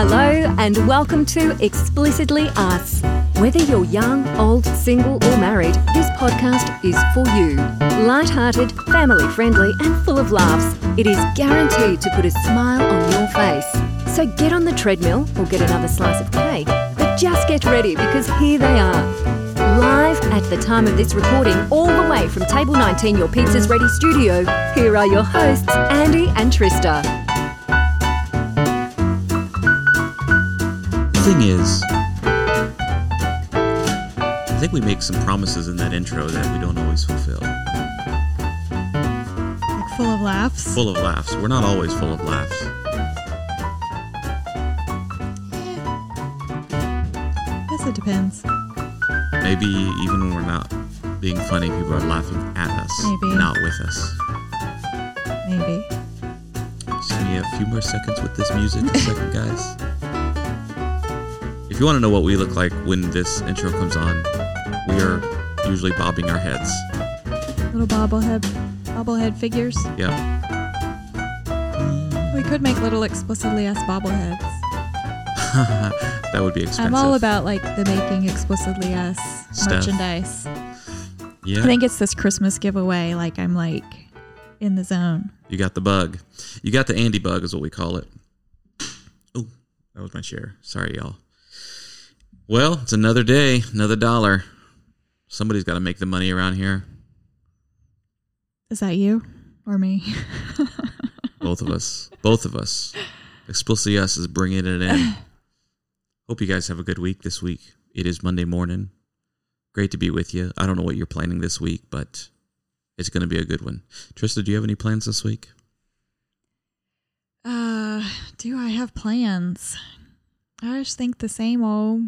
Hello, and welcome to Explicitly Us. Whether you're young, old, single, or married, this podcast is for you. Light-hearted, family-friendly, and full of laughs, it is guaranteed to put a smile on your face. So get on the treadmill or get another slice of cake, but just get ready because here they are. Live at the time of this recording, all the way from Table 19, your Pizza's Ready studio, here are your hosts, Andy and Trista. Thing is, I think we make some promises in that intro that we don't always fulfill. Like full of laughs. Full of laughs. We're not always full of laughs. Eh. Guess it depends. Maybe even when we're not being funny, people are laughing at us, Maybe. not with us. Maybe. Just give me a few more seconds with this music, a second, guys. If you want to know what we look like when this intro comes on, we are usually bobbing our heads. Little bobblehead bobblehead figures. Yeah. We could make little explicitly us bobbleheads. that would be expensive. I'm all about like the making explicitly us Stuff. merchandise. Yeah. I think it's this Christmas giveaway. Like I'm like in the zone. You got the bug. You got the Andy bug, is what we call it. Oh, that was my share. Sorry, y'all. Well, it's another day, another dollar. Somebody's got to make the money around here. Is that you or me? Both of us. Both of us. Explicitly us is bringing it in. Hope you guys have a good week this week. It is Monday morning. Great to be with you. I don't know what you're planning this week, but it's going to be a good one. Trista, do you have any plans this week? uh, do I have plans? I just think the same old,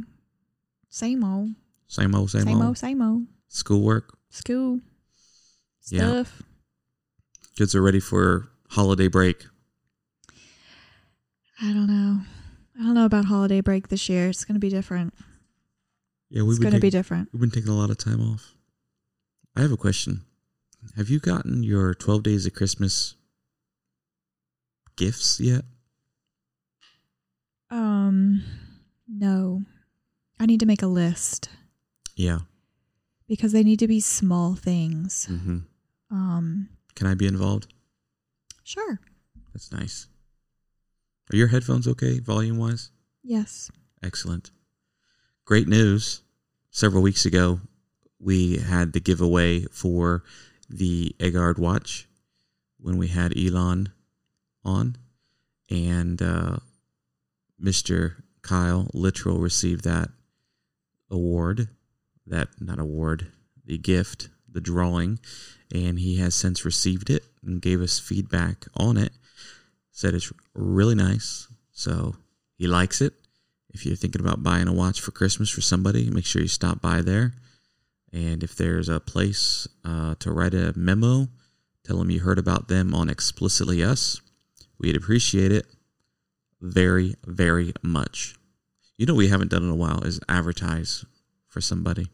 same old, Same old, same, old. same old. old, same old. Schoolwork. School Yeah. stuff. Kids are ready for holiday break. I don't know. I don't know about holiday break this year. It's going to be different. Yeah, we've It's going to be different. we've been taking a lot of time off. I have a question. Have you gotten your 12 days of Christmas gifts yet? Um, no. I need to make a list Yeah. because they need to be small things. hmm Um, Can I be involved? sure. That's nice. Are your headphones okay, volume wise? Yes. Excellent. Great news. Several weeks ago, we had the giveaway for the Egard watch when we had Elon on, and uh, Mr. Kyle Literal received that award, that not award, the gift, the drawing, and he has since received it and gave us feedback on it. Said it's really nice, so he likes it. If you're thinking about buying a watch for Christmas for somebody, make sure you stop by there. And if there's a place uh, to write a memo, tell them you heard about them on Explicitly Us. We'd appreciate it very, very much. You know, what we haven't done in a while is advertise for somebody.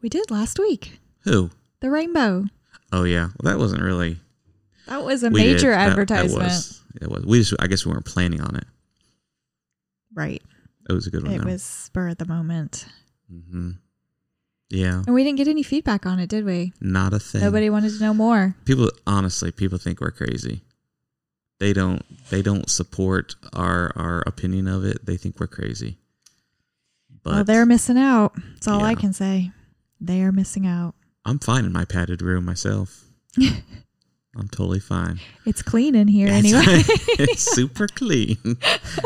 We did last week. Who? The rainbow. Oh yeah, well, that wasn't really That was a we did. major That- that advertisement. was- it was. We just, I guess, we weren't planning on it. Right. It was a good one. It though. was spur of the moment. hmm Yeah, And we didn't get any feedback on it, did we? not a thing. Nobody wanted to know more. people honestly people think we're crazy they don't they don't support our our opinion of it they think we're crazy but well, they're missing out. That's all I can say. They are missing out. i'm fine in my padded room myself i'm totally fine It's clean in here It's- anyway. it's super clean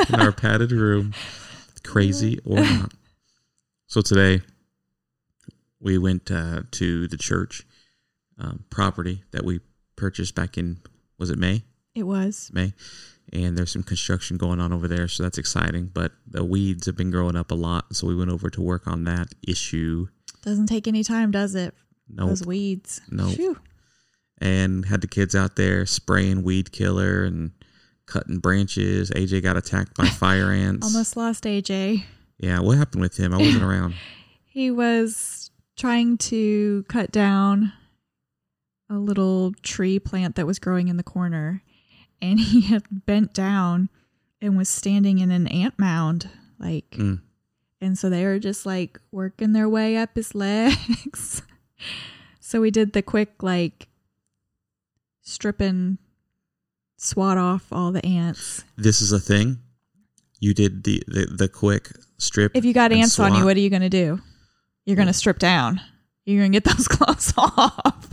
in our padded room crazy or not so today we went uh, to the church um, property that we purchased back in was it may it was. May, and there's some construction going on over there, so that's exciting. But the weeds have been growing up a lot, so we went over to work on that issue. Doesn't take any time, does it? Nope. Those weeds. Nope. And had the kids out there spraying weed killer and cutting branches. AJ got attacked by fire ants. Almost lost AJ. Yeah, what happened with him? I wasn't around. He was trying to cut down a little tree plant that was growing in the corner, and he had bent down and was standing in an ant mound, like, Mm. and so they were just like working their way up his legs. so we did the quick like stripping, swat off all the ants. This is a thing. You did the the, the quick strip. If you got ants on you, what are you gonna do? You're gonna strip down. You're gonna get those clothes off.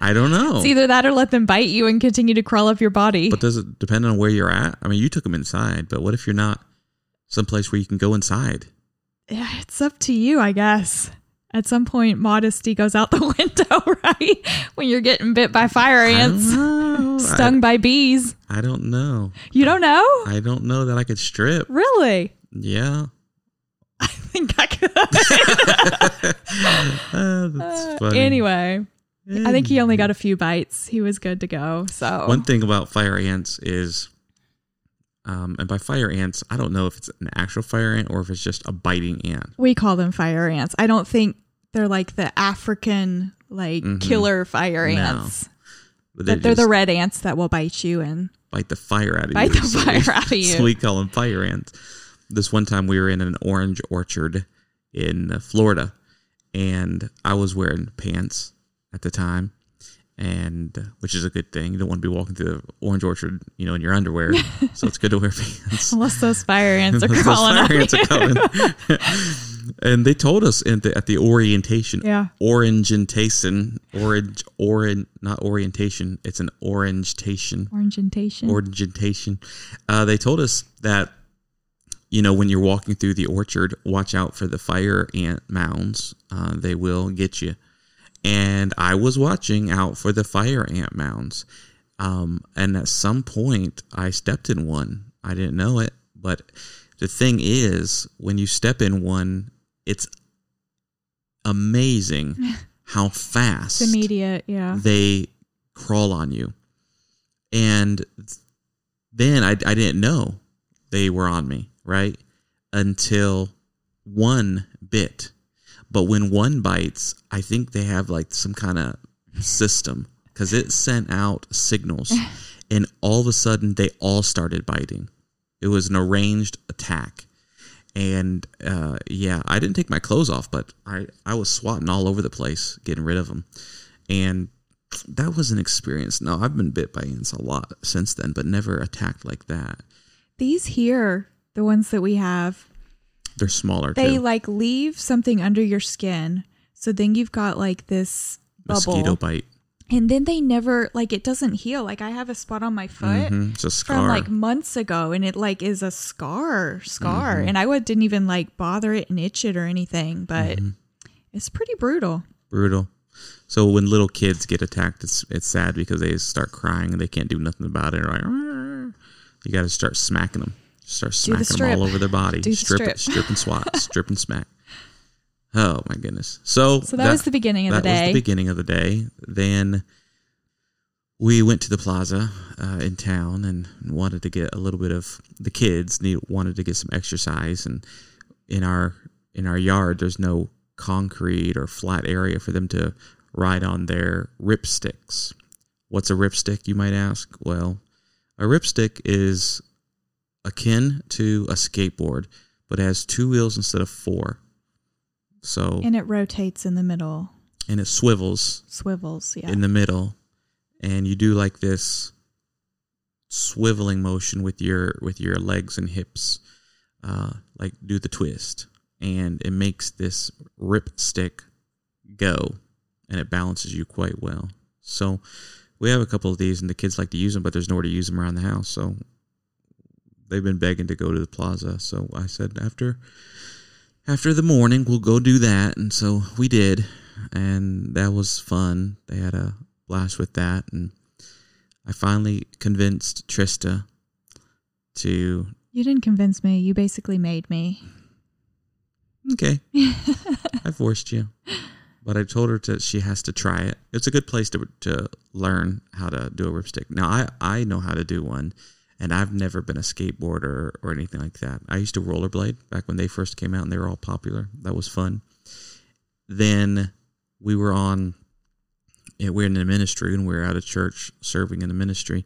I don't know. It's either that or let them bite you and continue to crawl up your body. But does it depend on where you're at? I mean, you took them inside, but what if you're not someplace where you can go inside? Yeah, it's up to you, I guess. At some point, modesty goes out the window, right? When you're getting bit by fire ants, stung by bees. I, I don't know. You don't know? I don't know that I could strip. Really? Yeah. I think I could. Ah, that's Uh, anyway, I think he only got a few bites. He was good to go. So One thing about fire ants is, um, and by fire ants, I don't know if it's an actual fire ant or if it's just a biting ant. we call them fire ants. I don't think they're like the African like Mhm. killer fire No. ants. But But they're the red ants that will bite you and bite the fire out of bite you. the So fire we- out of you. So we call them fire ants. This one time we were in an orange orchard in Florida, and I was wearing pants at the time, and uh, which is a good thing. You don't want to be walking through the orange orchard, you know, in your underwear. so it's good to wear pants. unless those fire ants are crawling fire ants are coming. and they told us in the, at the orientation, Yeah. orangetation, orange, orange, not orientation. It's an orangetation Orangeation. orientation. Uh, they told us that you know when you're walking through the orchard, watch out for the fire ant mounds. Uh, they will get you. And I was watching out for the fire ant mounds. Um, and at some point, I stepped in one. I didn't know it, but the thing is, when you step in one, it's amazing how fast it's immediate, yeah. they crawl on you. And then I, I didn't know they were on me, right? Until one bit. But when one bites, I think they have like some kind of system because it sent out signals. and all of a sudden, they all started biting. It was an arranged attack. And uh, yeah, I didn't take my clothes off, but I, I was swatting all over the place, getting rid of them. And that was an experience. No, I've been bit by ants a lot since then, but never attacked like that. These here, the ones that we have, They're smaller they too. like leave something under your skin. So then you've got like this bubble. Mosquito bite. And then they never like it doesn't heal. Like I have a spot on my foot Mhm, It's a scar. from like months ago and it like is a scar scar Mm-hmm. and I would didn't even like bother it and itch it or anything, but Mm-hmm. it's pretty brutal. Brutal. So when little kids get attacked, it's it's sad because they start crying and they can't do nothing about it. They're like, "Arr." you got to start smacking them. Start Do the smacking them all over their body. Do the strip, strip. strip and swat, strip and smack. Oh my goodness! So So that was the beginning of the day. that was the beginning of the day. Then we went to the plaza uh, in town and wanted to get a little bit of the kids need, wanted to get some exercise and in our in our yard there's no concrete or flat area for them to ride on their ripsticks. What's a ripstick you might ask? Well, a ripstick is akin to a skateboard but it has two wheels instead of four. So and it rotates in the middle, and it swivels swivels, yeah. in the middle and you do like this swiveling motion with your with your legs and hips uh like do the twist and it makes this rip stick go and it balances you quite well so we have a couple of these and the kids like to use them but there's nowhere to use them around the house so they've been begging to go to the plaza. So i said after after the morning we'll go do that. And so we did. And that was fun. They had a blast with that. And i finally convinced trista to you didn't convince me. You basically made me. okay. I forced you. But i told her that she has to try it. It's a good place to, to learn how to do a ripstick. Now i i know how to do one and i've never been a skateboarder or anything like that i used to rollerblade back when they first came out and they were all popular that was fun then we were on we're in the ministry and we are out of church serving in the ministry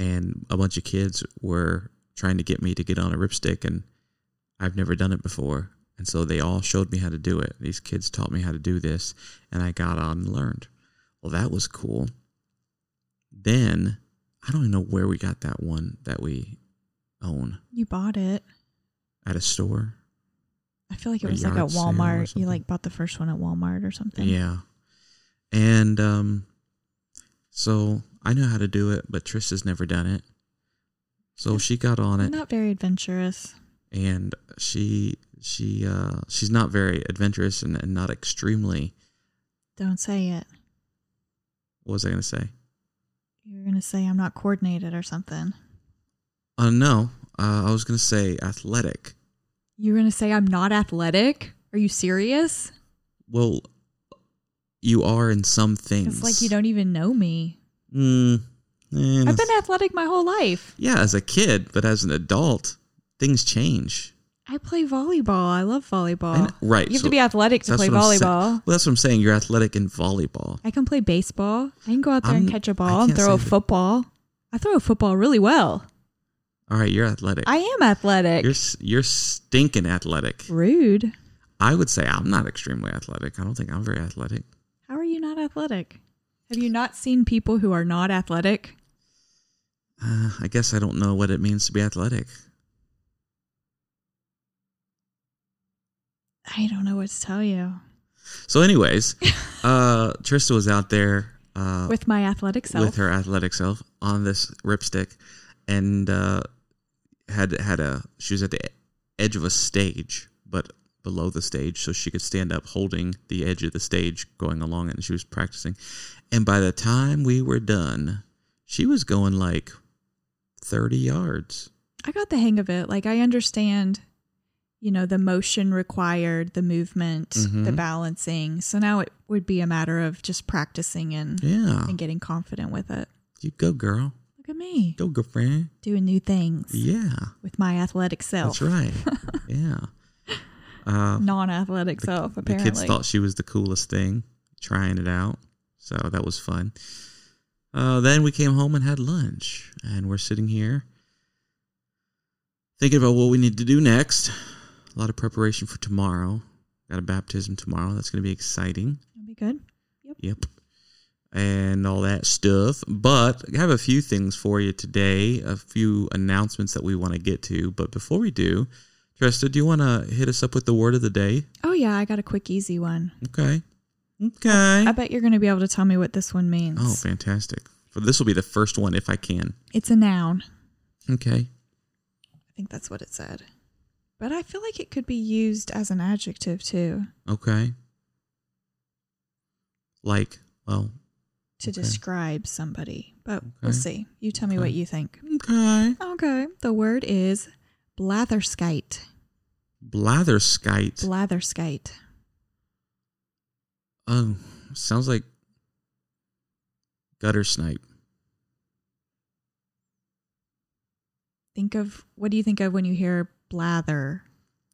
and a bunch of kids were trying to get me to get on a ripstick, and I've never done it before. And so they all showed me how to do it. These kids taught me how to do this, and I got on and learned. Well, that was cool. Then I don't even know where we got that one that we own You bought it. at a store. I feel like it was like at Walmart. You like bought the first one at Walmart or something. Yeah. And um so I know how to do it, but Trista's never done it. So she got on it not very adventurous. and she she uh she's not very adventurous and, and not extremely Don't say it. what was I gonna say? You're gonna say I'm not coordinated or something. Uh no. Uh, I was gonna say athletic. You're gonna say I'm not athletic? Are you serious? Well you are in some things. It's like you don't even know me. Mm, eh, I've been athletic my whole life. yeah, as a kid, but as an adult, things change. I play volleyball. I love volleyball. I kn- right, You have so to be athletic to play volleyball. Well, that's what I'm saying. You're athletic in volleyball. I can play baseball. I can go out there and I'm- catch a ball and throw a say that- football. I throw a football really well. All right, you're athletic. I am athletic. You're you're stinking athletic. Rude. I would say I'm not extremely athletic. I don't think I'm very athletic. How are you not athletic? Have you not seen people who are not athletic? Uh, I guess I don't know what it means to be athletic. I don't know what to tell you. So, anyways, uh, Trista was out there uh, With my athletic self. with her athletic self on this ripstick, and uh, had had a she was at the edge of a stage, but below the stage, so she could stand up holding the edge of the stage, going along it, and she was practicing. And by the time we were done, she was going like thirty yards. I got the hang of it. Like I understand, you know, the motion required, the movement, the Mhm. balancing. So now it would be a matter of just practicing and Yeah, and getting confident with it. you go, girl. Look at me Go, girlfriend. doing new things Yeah, with my athletic self. that's right. yeah. Uh, Non-athletic the, self, the kids thought she was the coolest thing, trying it out. So that was fun. Uh, then we came home and had lunch, and we're sitting here thinking about what we need to do next. A lot of preparation for tomorrow. Got a baptism tomorrow. That's going to be exciting. That'd be good. Yep. Yep. And all that stuff. But I have a few things for you today, a few announcements that we want to get to. But before we do, Trista, do you want to hit us up with the word of the day? Oh yeah, I got a quick, easy one. Okay. Okay. I bet you're going to be able to tell me what this one means. Oh, fantastic. This will be the first one if I can. It's a noun. Okay. I think that's what it said. But I feel like it could be used as an adjective too, Okay. Like, well, to Okay. describe somebody. But we'll see. You tell me Okay. what you think. okay. Okay. The word is blatherskite. Blatherskite. Blatherskite. Oh, sounds like gutter snipe. Think of what do you think of when you hear blather?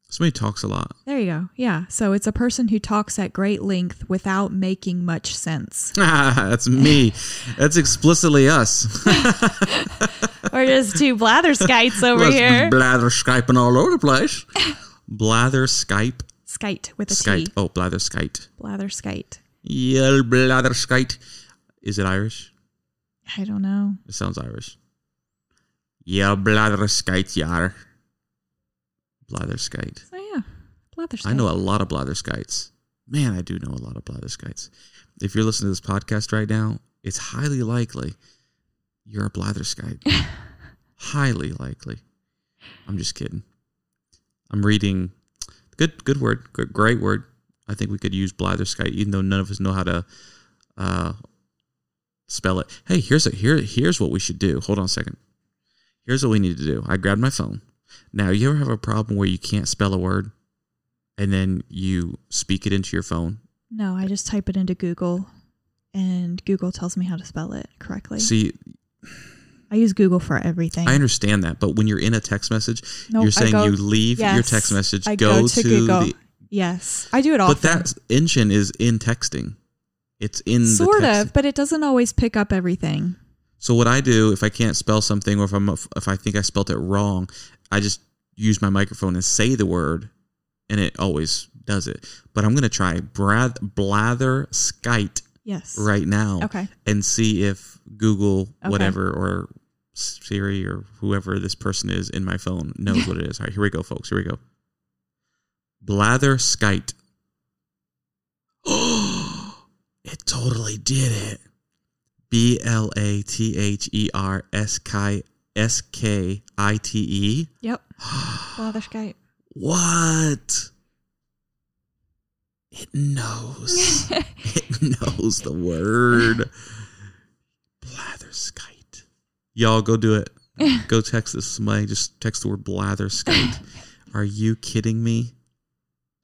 Somebody talks a lot. There you go. Yeah. So it's a person who talks at great length without making much sense. That's me. That's explicitly us. We're just two blatherskites over Let's here. Blather Skyping all over the place. Blather Skype. Skite with a T. Skite. Oh, blather Skite. Blatherskite. Yeah, blather Skite. Is it Irish? I don't know. It sounds Irish. Yeah, blather Skite, yar. Blather Skite. So yeah. Blatherskite. I know a lot of blatherskites. Man, I do know a lot of blatherskites. If you're listening to this podcast right now, it's highly likely you're a blatherskite. highly likely. I'm just kidding. I'm reading. Good, good word. Good, great word. I think we could use blatherskite, even though none of us know how to uh, spell it. Hey, here's a here. Here's what we should do. Hold on a second. Here's what we need to do. I grabbed my phone. Now, you ever have a problem where you can't spell a word, and then you speak it into your phone? No, I just type it into Google and Google tells me how to spell it correctly. See, I use Google for everything. I understand that, but when you're in a text message, Nope, you're saying go- you leave your text message, I go, go to to, Google. the. yes, I do it all. But that engine is in texting. It's in sort of, but it doesn't always pick up everything. So what I do if I can't spell something or if I'm if I think I spelt it wrong, I just use my microphone and say the word, and it always does it. But I'm gonna try brath, blather skite Yes. right now Okay. and see if Google Okay. whatever or Siri or whoever this person is in my phone knows what it is. All right, here we go, folks. Here we go. Blather skite. Oh, it totally did it. B L A T H E R S K S K I T E. Yep. Blatherskite. What? It knows. it knows the word. Blatherskite. Y'all go do it. Go text this somebody. Just text the word blatherskite. Are you kidding me?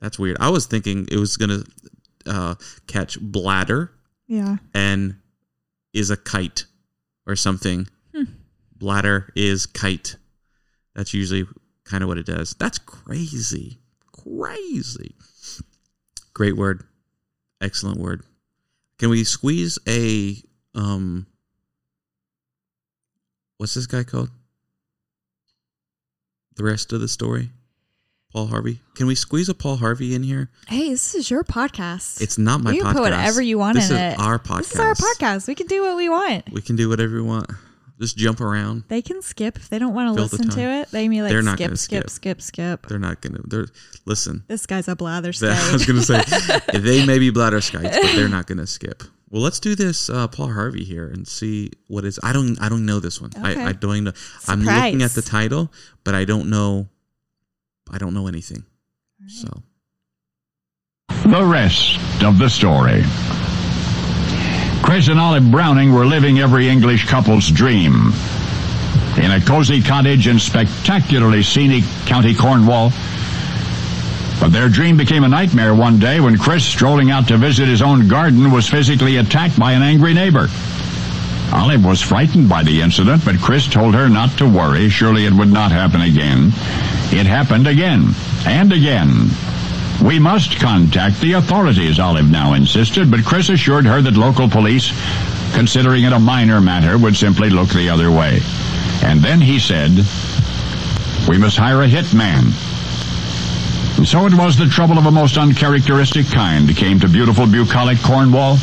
That's weird. I was thinking it was gonna uh, catch bladder Yeah. and is a kite or something. Bladder is kite. That's usually kind of what it does. That's crazy. Crazy. Great word. Excellent word. Can we squeeze a um what's this guy called? The rest of the story? Paul Harvey. Can we squeeze a Paul Harvey in here? Hey, this is your podcast. It's not my you can podcast. put whatever you want this in is it. our podcast. This is our podcast. We can do what we want. We can do whatever we want. Just jump around. They can skip if they don't want to Fill listen to it. They may like They're not skip, gonna skip, skip. skip, skip. They're not gonna. They're listen. This guy's a blather skite. I was gonna say they may be bladder skites, but they're not gonna skip. Well, let's do this uh, Paul Harvey here and see what is. I don't. I don't know this one. Okay. I, I don't even know. I'm looking at the title, but I don't know. I don't know anything. So The rest of the story. Chris and Olive Browning were living every English couple's dream. In a cozy cottage in spectacularly scenic County Cornwall. But their dream became a nightmare one day when Chris, strolling out to visit his own garden, was physically attacked by an angry neighbor. Olive was frightened by the incident, but Chris told her not to worry. Surely it would not happen again. It happened again and again. We must contact the authorities, Olive now insisted, but Chris assured her that local police, considering it a minor matter, would simply look the other way. And then he said, We must hire a hitman. And so it was the trouble of a most uncharacteristic kind came to beautiful bucolic Cornwall.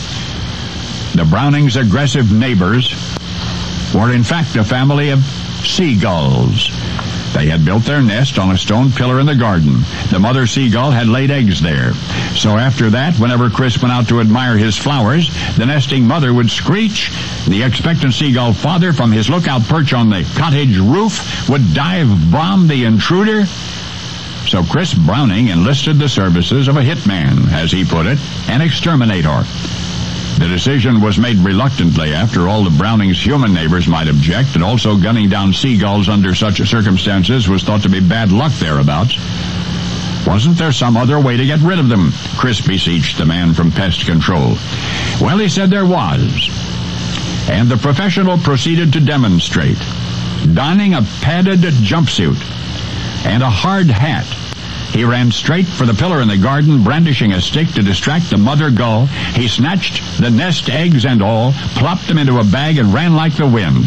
The Brownings' aggressive neighbors were in fact a family of seagulls. They had built their nest on a stone pillar in the garden. The mother seagull had laid eggs there. So after that, whenever Chris went out to admire his flowers, the nesting mother would screech. The expectant seagull father from his lookout perch on the cottage roof would dive bomb the intruder. So Chris Browning enlisted the services of a hitman, as he put it, an exterminator. The decision was made reluctantly. After all, the Brownings' human neighbors might object, and also gunning down seagulls under such circumstances was thought to be bad luck thereabouts. Wasn't there some other way to get rid of them? Chris beseeched the man from pest control. Well, he said there was. And the professional proceeded to demonstrate. Donning a padded jumpsuit and a hard hat, he ran straight for the pillar in the garden, brandishing a stick to distract the mother gull. He snatched the nest eggs and all, plopped them into a bag, and ran like the wind.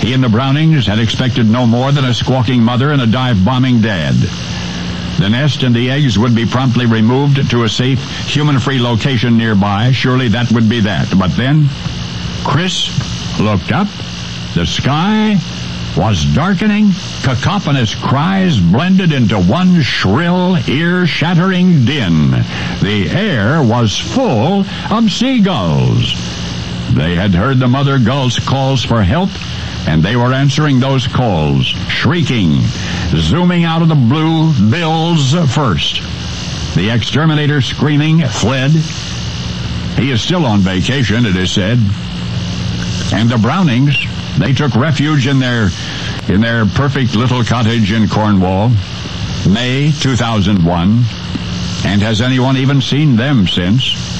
He and the Brownings had expected no more than a squawking mother and a dive-bombing dad. The nest and the eggs would be promptly removed to a safe, human-free location nearby. Surely that would be that. But then, Chris looked up. The sky was darkening. Cacophonous cries blended into one shrill, ear-shattering din. The air was full of seagulls. They had heard the mother gull's calls for help, and they were answering those calls, shrieking, zooming out of the blue bills first. The exterminator, screaming, fled. He is still on vacation, it is said. And the Brownings, they took refuge in their in their perfect little cottage in Cornwall, May 2001. And has anyone even seen them since?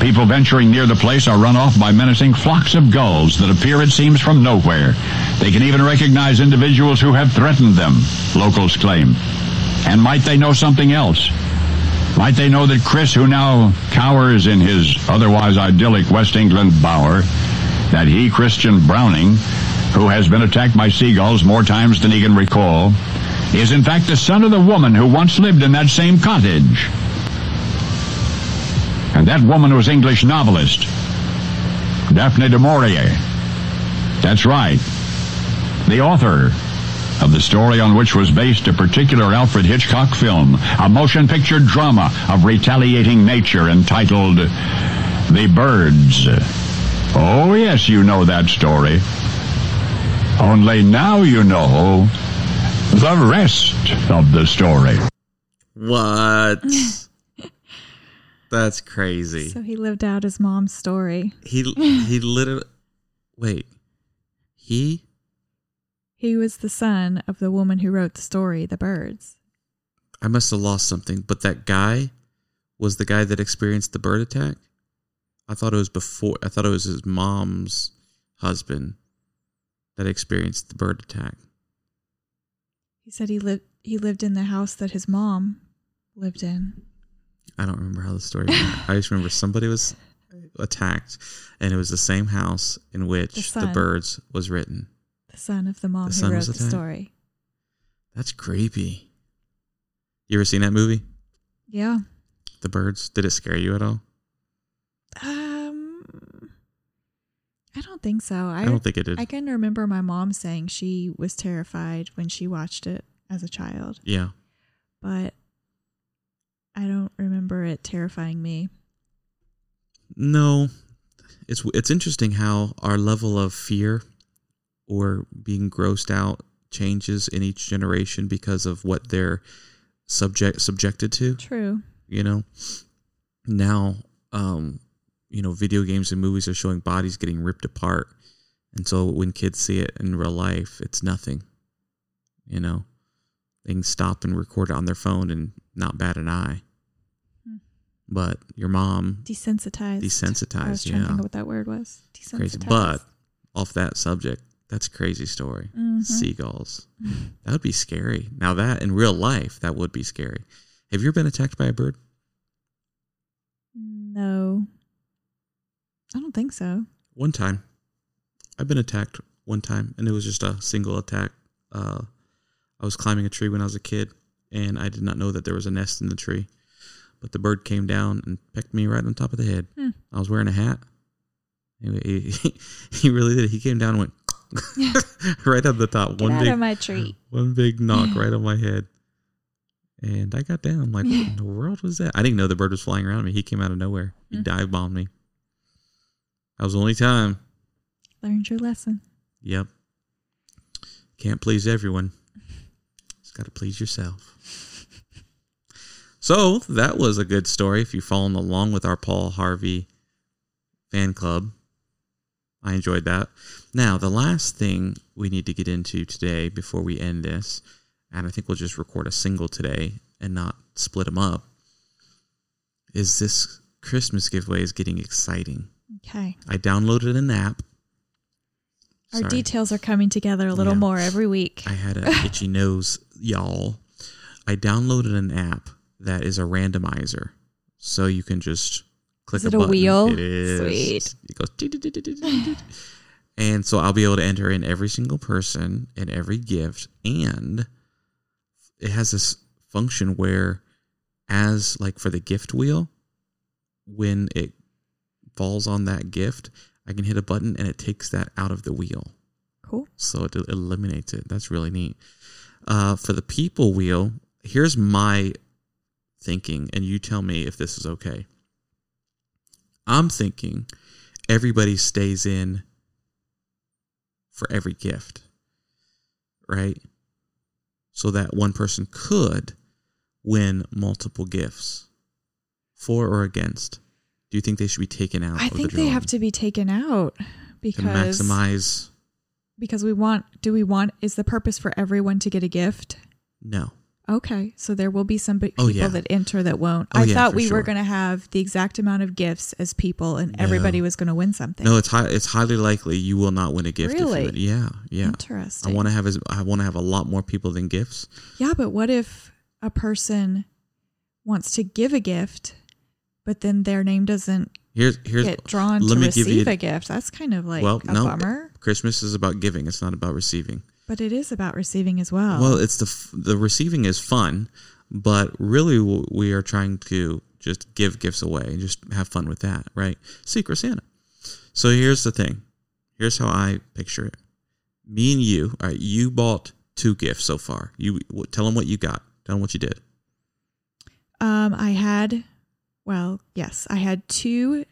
People venturing near the place are run off by menacing flocks of gulls that appear, it seems, from nowhere. They can even recognize individuals who have threatened them, locals claim. And might they know something else? Might they know that Chris, who now cowers in his otherwise idyllic West England bower, that he, Christian Browning, who has been attacked by seagulls more times than he can recall, is in fact the son of the woman who once lived in that same cottage. And that woman was English novelist, Daphne du Maurier. That's right. The author of the story on which was based a particular Alfred Hitchcock film, a motion picture drama of retaliating nature entitled The Birds. Oh, yes, you know that story. Only now you know the rest of the story. What? That's crazy. So he lived out his mom's story. He he literally wait. He He was the son of the woman who wrote the story, The Birds. I must have lost something, but that guy was the guy that experienced the bird attack. I thought it was before. I thought it was his mom's husband that experienced the bird attack. He said he lived he lived in the house that his mom lived in. I don't remember how the story went. I just remember somebody was attacked, and it was the same house in which the, son. birds was written. The son of the mom The who wrote the story. That's creepy. You ever seen that movie, Yeah. The Birds? Did it scare you at all? Um I don't think so. I, I don't think it did. I can remember my mom saying she was terrified when she watched it as a child, yeah. but I don't remember it terrifying me. No, it's it's interesting how our level of fear or being grossed out changes in each generation because of what they're subject subjected to. True. You know, now, um, you know, video games and movies are showing bodies getting ripped apart, and so when kids see it in real life, it's nothing. You know, they can stop and record it on their phone and not bat an eye. Hmm. But your mom Desensitized. Desensitized, I was trying to think of what that word was. Desensitized. crazy. But off that subject, that's a crazy story. Mhm. Seagulls. That would be scary. Now that in real life, that would be scary. Have you ever been attacked by a bird? no, think so. One time. I've been attacked one time and it was just a single attack. Uh I was climbing a tree when I was a kid and I did not know that there was a nest in the tree. But the bird came down and pecked me right on top of the head. Hmm. I was wearing a hat. Anyway, he, he really did. He came down and went right on the top. Get one out big of my tree. one big knock right on my head. And I got down. I'm like, what in the world was that? I didn't know the bird was flying around me. He came out of nowhere. He Hmm. dive bombed me. That was the only time. Learned your lesson. Yep. Can't please everyone. Just got to please yourself. So that was a good story. If you're following along with our Paul Harvey fan club, I enjoyed that. Now, the last thing we need to get into today before we end this, and I think we'll just record a single today and not split them up, is this Christmas giveaway is getting exciting. Okay. I downloaded an app. Our Sorry. details are coming together a little Yeah. more every week. I had an itchy nose, y'all. I downloaded an app that is a randomizer, so you can just click Is it a a wheel? It is. Sweet. It goes. And so I'll be able to enter in every single person and every gift, and it has this function where, as like for the gift wheel, when it falls on that gift, I can hit a button and it takes that out of the wheel Cool. so it eliminates it. That's really neat. Uh, for the people wheel, here's my thinking, and you tell me if this is okay. I'm thinking everybody stays in for every gift, right? So that one person could win multiple gifts, for or against. Do you think they should be taken out? I of the think they have to be taken out to because maximize. because we want do we want is the purpose for everyone to get a gift? No, Okay, so there will be some Oh, people yeah. that enter that won't. Oh, I yeah, thought we sure. were going to have the exact amount of gifts as people, and No. everybody was going to win something. No, it's high, it's highly likely you will not win a gift. Really? Yeah, yeah. I want to have as I want to have a lot more people than gifts. Yeah, but what if a person wants to give a gift, but then their name doesn't Here's here's get drawn let to me give you receive a gift. That's kind of like well a no bummer. Christmas is about giving. It's not about receiving. But it is about receiving as well. Well, it's the the receiving is fun, but really we are trying to just give gifts away and just have fun with that, right? Secret Santa. So here's the thing. Here's how I picture it. Me and you, all right, you bought two gifts so far. You tell them what you got. Tell them what you did. Um, I had, well, yes, I had two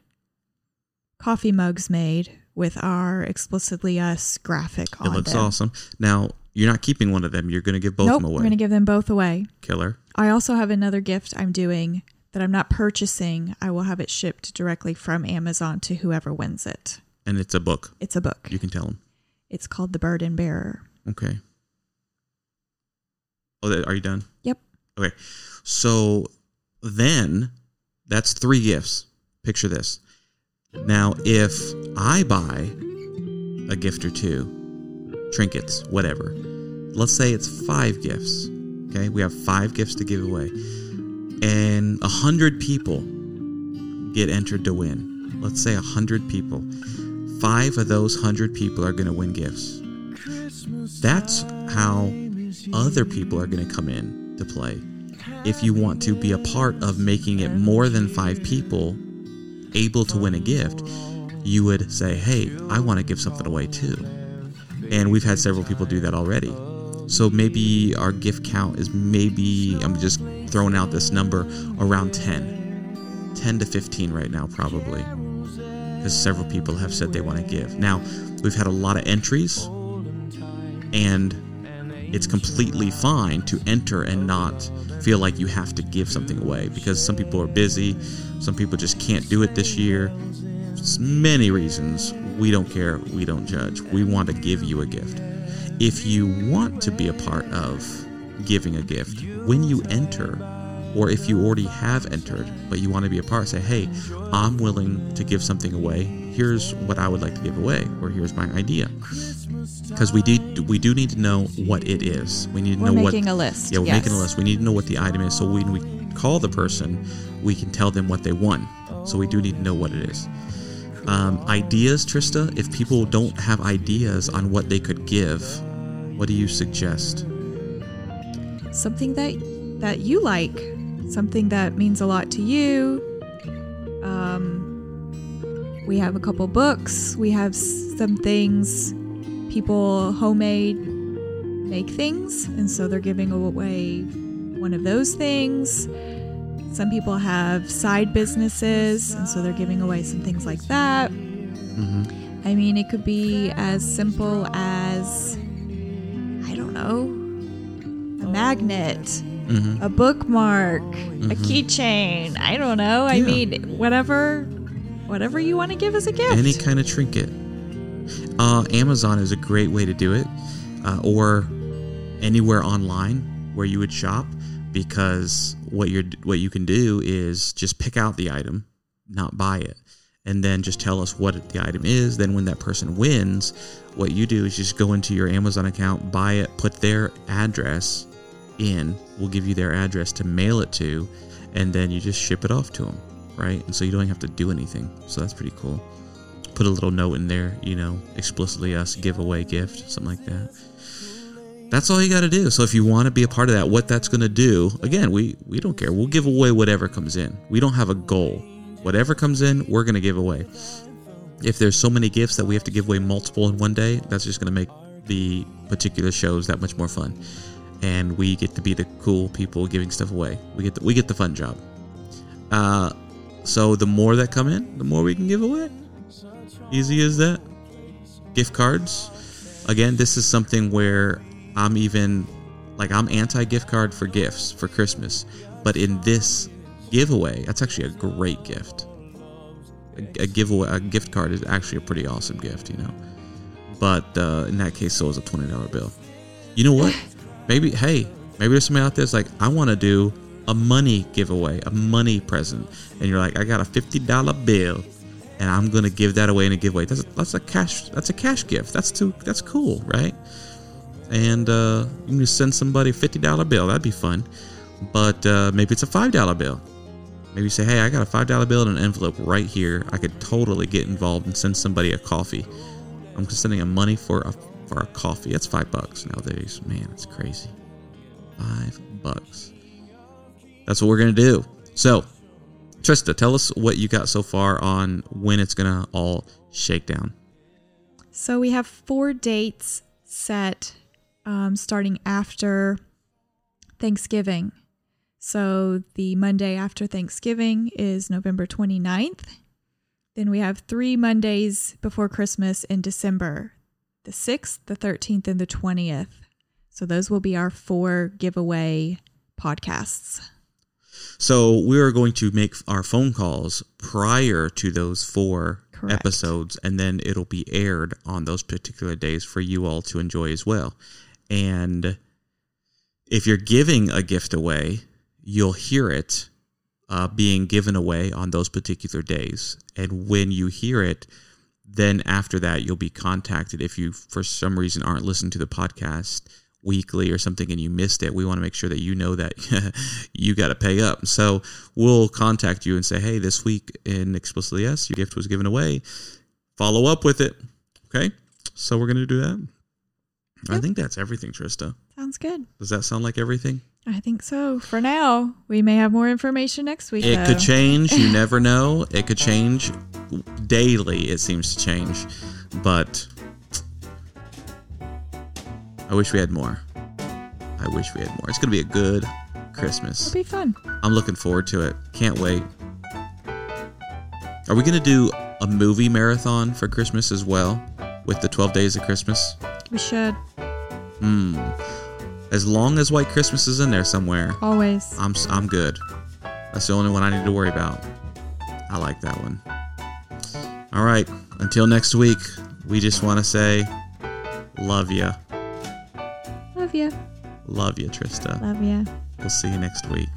coffee mugs made with our explicitly us graphic on It looks them. awesome. Now you're not keeping one of them. You're going to give both nope, of them I'm away. going to give them both away. Killer. I also have another gift I'm doing that I'm not purchasing. I will have it shipped directly from Amazon to whoever wins it. And it's a book. It's a book. You can tell them. It's called The Burden Bearer. Okay. Oh, are you done? Yep. Okay. So then that's three gifts. Picture this. Now, if I buy a gift or two, trinkets, whatever, let's say it's five gifts. Okay. We have five gifts to give away. And a hundred people get entered to win. Let's say a hundred people. Five of those hundred people are going to win gifts. That's how other people are going to come in to play. If you want to be a part of making it more than five people able to win a gift, you would say, Hey, I want to give something away too. And we've had several people do that already. So maybe our gift count is maybe, I'm just throwing out this number, around 10. 10 to 15 right now, probably. Because several people have said they want to give. Now, we've had a lot of entries, and it's completely fine to enter and not feel like you have to give something away because some people are busy, some people just can't do it this year. There's many reasons. We don't care, we don't judge. We want to give you a gift. If you want to be a part of giving a gift, when you enter, or if you already have entered but you want to be a part, say, hey, I'm willing to give something away. Here's what I would like to give away, or here's my idea. Because we do, we do need to know what it is. We need to We're know making what. a list. Yeah, we're yes. making a list. We need to know what the item is, so when we call the person, we can tell them what they won. So we do need to know what it is. Um, ideas, Trista. If people don't have ideas on what they could give, what do you suggest? something that that you like, something that means a lot to you. Um, we have a couple books. We have some things. People homemade make things, and so they're giving away one of those things. Some people have side businesses, and so they're giving away some things like that. hmm I mean, it could be as simple as I don't know, a magnet, hmm a bookmark, a keychain. I don't know. I Yeah. mean, whatever, whatever you want to give as a gift. Any kind of trinket. Uh, Amazon is a great way to do it, uh, or anywhere online where you would shop, because what you're what you can do is just pick out the item, not buy it, and then just tell us what the item is. Then when that person wins, what you do is just go into your Amazon account, buy it, put their address in. We'll give you their address to mail it to, and then you just ship it off to them, right? And so you don't have to do anything. So that's pretty cool put a little note in there, you know, explicitly us giveaway gift, something like that. That's all you got to do. So if you want to be a part of that, what that's going to do, again, we we don't care. We'll give away whatever comes in. We don't have a goal. Whatever comes in, we're going to give away. If there's so many gifts that we have to give away multiple in one day, that's just going to make the particular shows that much more fun. And we get to be the cool people giving stuff away. We get the, we get the fun job. Uh, so the more that come in, the more we can give away. Easy is that. Gift cards. Again, this is something where I'm even like I'm anti gift card for gifts for Christmas, but in this giveaway, that's actually a great gift. A, a giveaway, a gift card is actually a pretty awesome gift, you know. But uh, in that case, so is a twenty dollar bill. You know what? Maybe hey, maybe there's somebody out there that's like, I want to do a money giveaway, a money present, and you're like, I got a fifty dollar bill and I'm gonna give that away in a giveaway. That's a, that's a cash that's a cash gift. That's too that's cool, right? And uh, you can just send somebody a fifty dollar bill. That'd be fun. But uh, maybe it's a five dollar bill. Maybe you say, hey, I got a five dollar bill in an envelope right here. I could totally get involved and send somebody a coffee. I'm sending a money for a for a coffee. That's five bucks nowadays. Man, it's crazy. Five bucks. That's what we're gonna do. So, Trista, tell us what you got so far on when it's gonna all shake down. So we have four dates set um, starting after Thanksgiving. So the Monday after Thanksgiving is November 29th. Then we have three Mondays before Christmas in December the 6th, the 13th, and the 20th. So those will be our four giveaway podcasts. So we are going to make our phone calls prior to those four Correct. episodes, and then it'll be aired on those particular days for you all to enjoy as well. And if you're giving a gift away, you'll hear it uh, being given away on those particular days. And when you hear it, then after that, you'll be contacted if you, for some reason, aren't listening to the podcast weekly or something and you missed it, we want to make sure that you know that you got to pay up. So we'll contact you and say, hey, this week in Explicitly Us, your gift was given away. Follow up with it. Okay. So we're going to do that. I think that's everything, Trista. Sounds good. Does that sound like everything? I think so. For now, we may have more information next week. It though. could change. You never know. It could change daily, it seems to change. But I wish we had more. I wish we had more. It's going to be a good Christmas. It'll be fun. I'm looking forward to it. Can't wait. Are we going to do a movie marathon for Christmas as well with the 12 days of Christmas? We should Hmm. As long as White Christmas is in there somewhere, always. I'm I'm good. That's the only one I need to worry about. I like that one. All right. Until next week, we just want to say, love you, Love you. love you, Trista. Love you. We'll see you next week.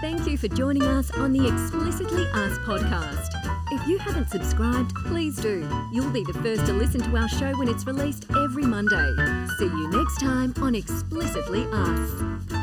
Thank you for joining us on the Explicitly Us podcast. If you haven't subscribed, please do. You'll be the first to listen to our show when it's released every Monday. See you next time on Explicitly Us.